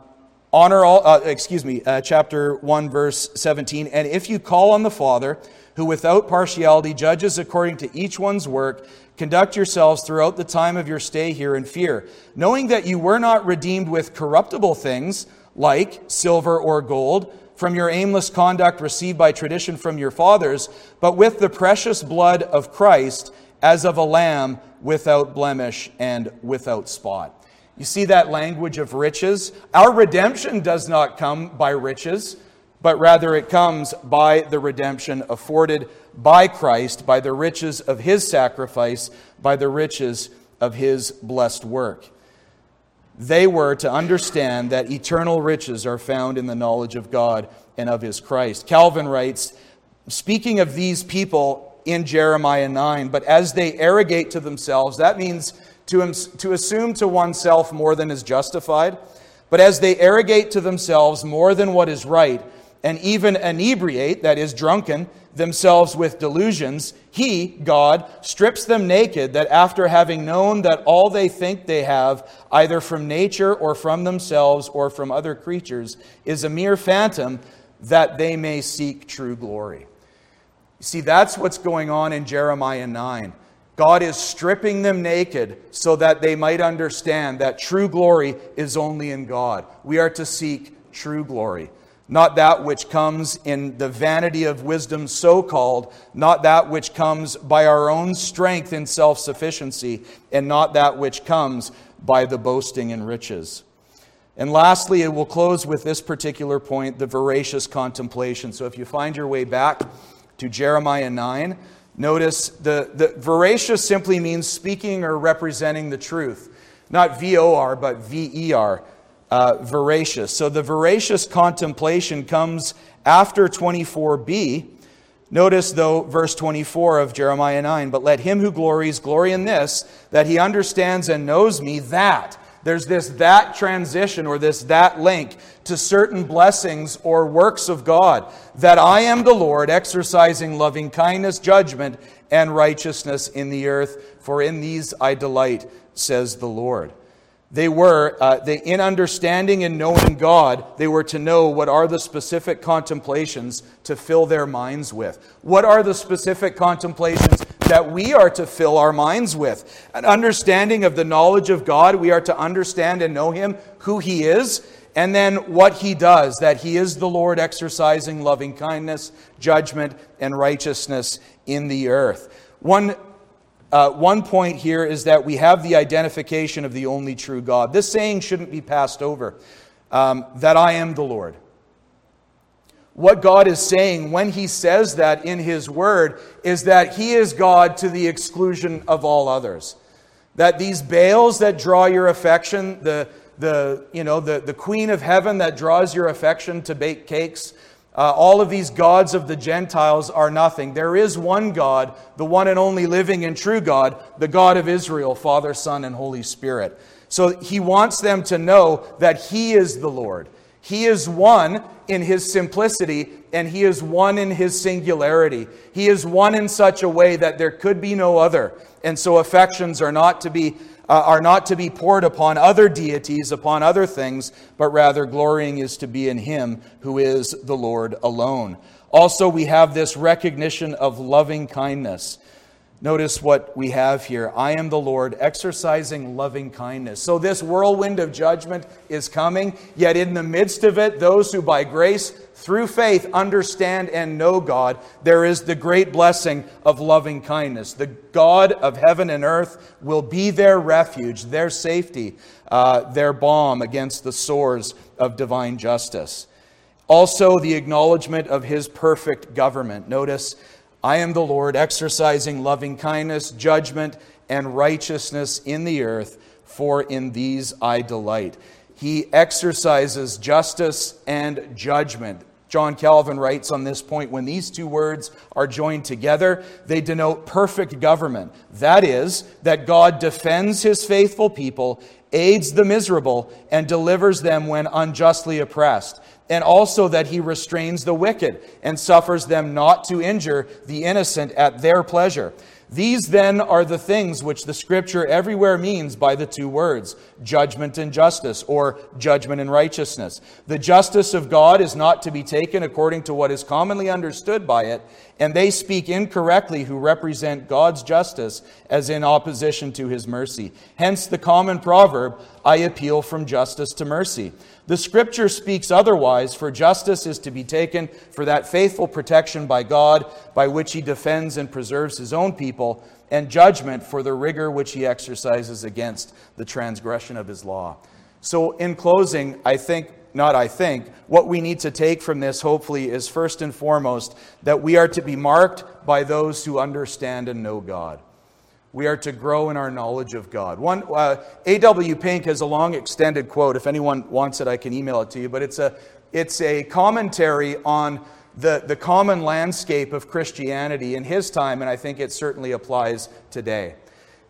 honor all, uh, excuse me, uh, chapter 1, verse 17. And if you call on the Father, who without partiality judges according to each one's work, conduct yourselves throughout the time of your stay here in fear, knowing that you were not redeemed with corruptible things like silver or gold from your aimless conduct received by tradition from your fathers, but with the precious blood of Christ as of a lamb without blemish and without spot. You see that language of riches? Our redemption does not come by riches, but rather it comes by the redemption afforded by Christ, by the riches of his sacrifice, by the riches of his blessed work. They were to understand that eternal riches are found in the knowledge of God and of his Christ. Calvin writes, speaking of these people in Jeremiah 9, but as they arrogate to themselves, that means to, to assume to oneself more than is justified, but as they arrogate to themselves more than what is right, and even inebriate, that is, drunken, themselves with delusions, he, God, strips them naked, that after having known that all they think they have, either from nature or from themselves or from other creatures, is a mere phantom, that they may seek true glory. See, that's what's going on in Jeremiah 9. God is stripping them naked so that they might understand that true glory is only in God. We are to seek true glory, not that which comes in the vanity of wisdom, so called, not that which comes by our own strength and self sufficiency, and not that which comes by the boasting in riches. And lastly, it will close with this particular point the veracious contemplation. So if you find your way back to Jeremiah 9, Notice the, the veracious simply means speaking or representing the truth. Not V O R, but V E R, uh, veracious. So the veracious contemplation comes after 24b. Notice, though, verse 24 of Jeremiah 9, but let him who glories glory in this, that he understands and knows me, that there's this that transition or this that link to certain blessings or works of God. That I am the Lord, exercising loving kindness, judgment, and righteousness in the earth, for in these I delight, says the Lord. They were, uh, they, in understanding and knowing God, they were to know what are the specific contemplations to fill their minds with. What are the specific contemplations that we are to fill our minds with? An understanding of the knowledge of God, we are to understand and know Him, who He is, and then what He does, that He is the Lord exercising loving kindness, judgment, and righteousness in the earth. One uh, one point here is that we have the identification of the only true God. This saying shouldn't be passed over um, that I am the Lord. What God is saying when He says that in His Word is that He is God to the exclusion of all others. That these Baals that draw your affection, the, the, you know, the, the Queen of Heaven that draws your affection to bake cakes, uh, all of these gods of the Gentiles are nothing. There is one God, the one and only living and true God, the God of Israel, Father, Son, and Holy Spirit. So he wants them to know that he is the Lord. He is one in his simplicity, and he is one in his singularity. He is one in such a way that there could be no other. And so affections are not to be uh, are not to be poured upon other deities, upon other things, but rather glorying is to be in Him who is the Lord alone. Also, we have this recognition of loving kindness. Notice what we have here. I am the Lord, exercising loving kindness. So, this whirlwind of judgment is coming, yet in the midst of it, those who by grace, through faith, understand and know God, there is the great blessing of loving kindness. The God of heaven and earth will be their refuge, their safety, uh, their balm against the sores of divine justice. Also, the acknowledgement of his perfect government. Notice, I am the Lord, exercising loving kindness, judgment, and righteousness in the earth, for in these I delight. He exercises justice and judgment. John Calvin writes on this point when these two words are joined together, they denote perfect government. That is, that God defends his faithful people, aids the miserable, and delivers them when unjustly oppressed and also that he restrains the wicked and suffers them not to injure the innocent at their pleasure. These then are the things which the scripture everywhere means by the two words, judgment and justice, or judgment and righteousness. The justice of God is not to be taken according to what is commonly understood by it, and they speak incorrectly who represent God's justice as in opposition to his mercy. Hence the common proverb, I appeal from justice to mercy. The scripture speaks otherwise, for justice is to be taken for that faithful protection by God by which he defends and preserves his own people, and judgment for the rigor which he exercises against the transgression of his law. So, in closing, I think, not I think, what we need to take from this, hopefully, is first and foremost that we are to be marked by those who understand and know God. We are to grow in our knowledge of God. One, uh, A.W. Pink has a long extended quote. If anyone wants it, I can email it to you. But it's a, it's a commentary on the, the common landscape of Christianity in his time, and I think it certainly applies today.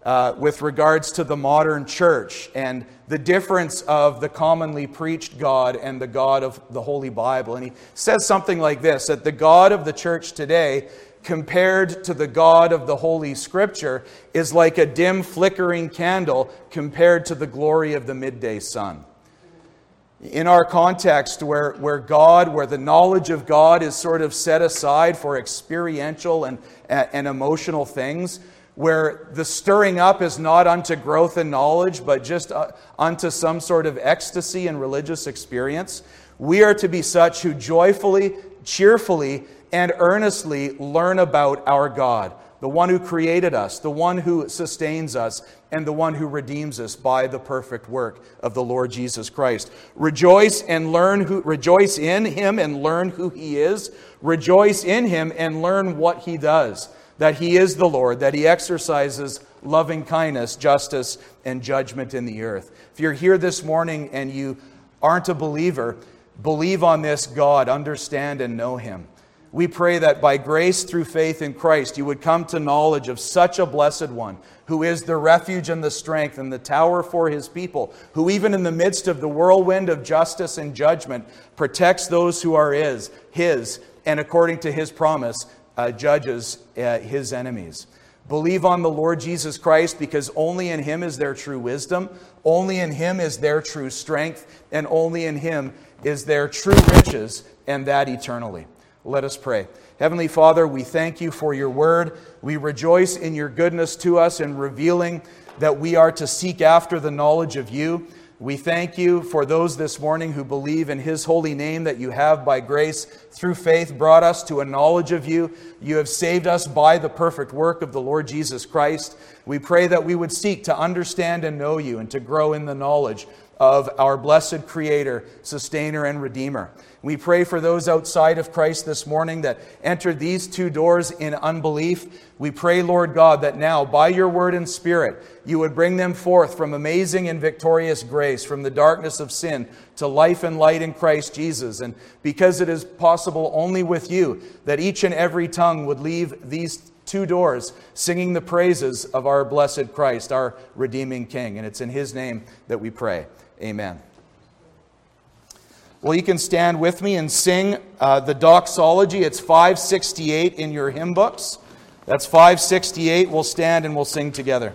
Uh, with regards to the modern church and the difference of the commonly preached God and the God of the Holy Bible. And he says something like this that the God of the church today compared to the God of the Holy Scripture is like a dim, flickering candle compared to the glory of the midday sun. In our context, where, where God, where the knowledge of God is sort of set aside for experiential and, and emotional things, where the stirring up is not unto growth and knowledge, but just uh, unto some sort of ecstasy and religious experience, we are to be such who joyfully, cheerfully, and earnestly learn about our God, the one who created us, the one who sustains us, and the one who redeems us by the perfect work of the Lord Jesus Christ. Rejoice and learn who rejoice in him and learn who he is. Rejoice in him and learn what he does. That he is the Lord, that he exercises loving kindness, justice, and judgment in the earth. If you're here this morning and you aren't a believer, believe on this God, understand and know him. We pray that by grace through faith in Christ, you would come to knowledge of such a blessed one, who is the refuge and the strength and the tower for his people, who, even in the midst of the whirlwind of justice and judgment, protects those who are his, his and according to his promise, uh, judges uh, his enemies. Believe on the Lord Jesus Christ because only in him is there true wisdom, only in him is there true strength, and only in him is there true riches, and that eternally. Let us pray. Heavenly Father, we thank you for your word. We rejoice in your goodness to us in revealing that we are to seek after the knowledge of you. We thank you for those this morning who believe in his holy name that you have by grace through faith brought us to a knowledge of you. You have saved us by the perfect work of the Lord Jesus Christ. We pray that we would seek to understand and know you and to grow in the knowledge of our blessed Creator, Sustainer, and Redeemer. We pray for those outside of Christ this morning that entered these two doors in unbelief. We pray, Lord God, that now, by your word and spirit, you would bring them forth from amazing and victorious grace, from the darkness of sin to life and light in Christ Jesus. And because it is possible only with you, that each and every tongue would leave these two doors singing the praises of our blessed Christ, our redeeming King. And it's in his name that we pray. Amen. Well, you can stand with me and sing uh, the doxology. It's 568 in your hymn books. That's 568. We'll stand and we'll sing together.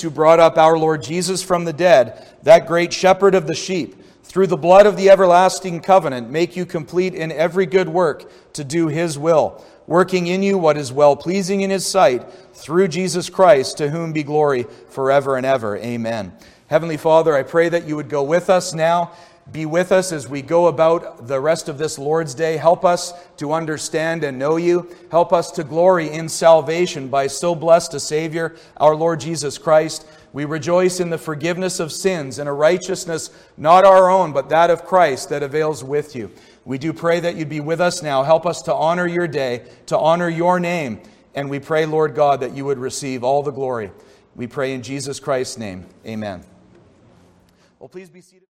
Peace, who brought up our Lord Jesus from the dead, that great shepherd of the sheep, through the blood of the everlasting covenant, make you complete in every good work to do his will, working in you what is well pleasing in his sight, through Jesus Christ, to whom be glory forever and ever. Amen. Heavenly Father, I pray that you would go with us now be with us as we go about the rest of this Lord's Day. Help us to understand and know you. Help us to glory in salvation by so blessed a Savior, our Lord Jesus Christ. We rejoice in the forgiveness of sins and a righteousness not our own, but that of Christ that avails with you. We do pray that you'd be with us now. Help us to honor your day, to honor your name. And we pray, Lord God, that you would receive all the glory. We pray in Jesus Christ's name. Amen. Well, please be seated.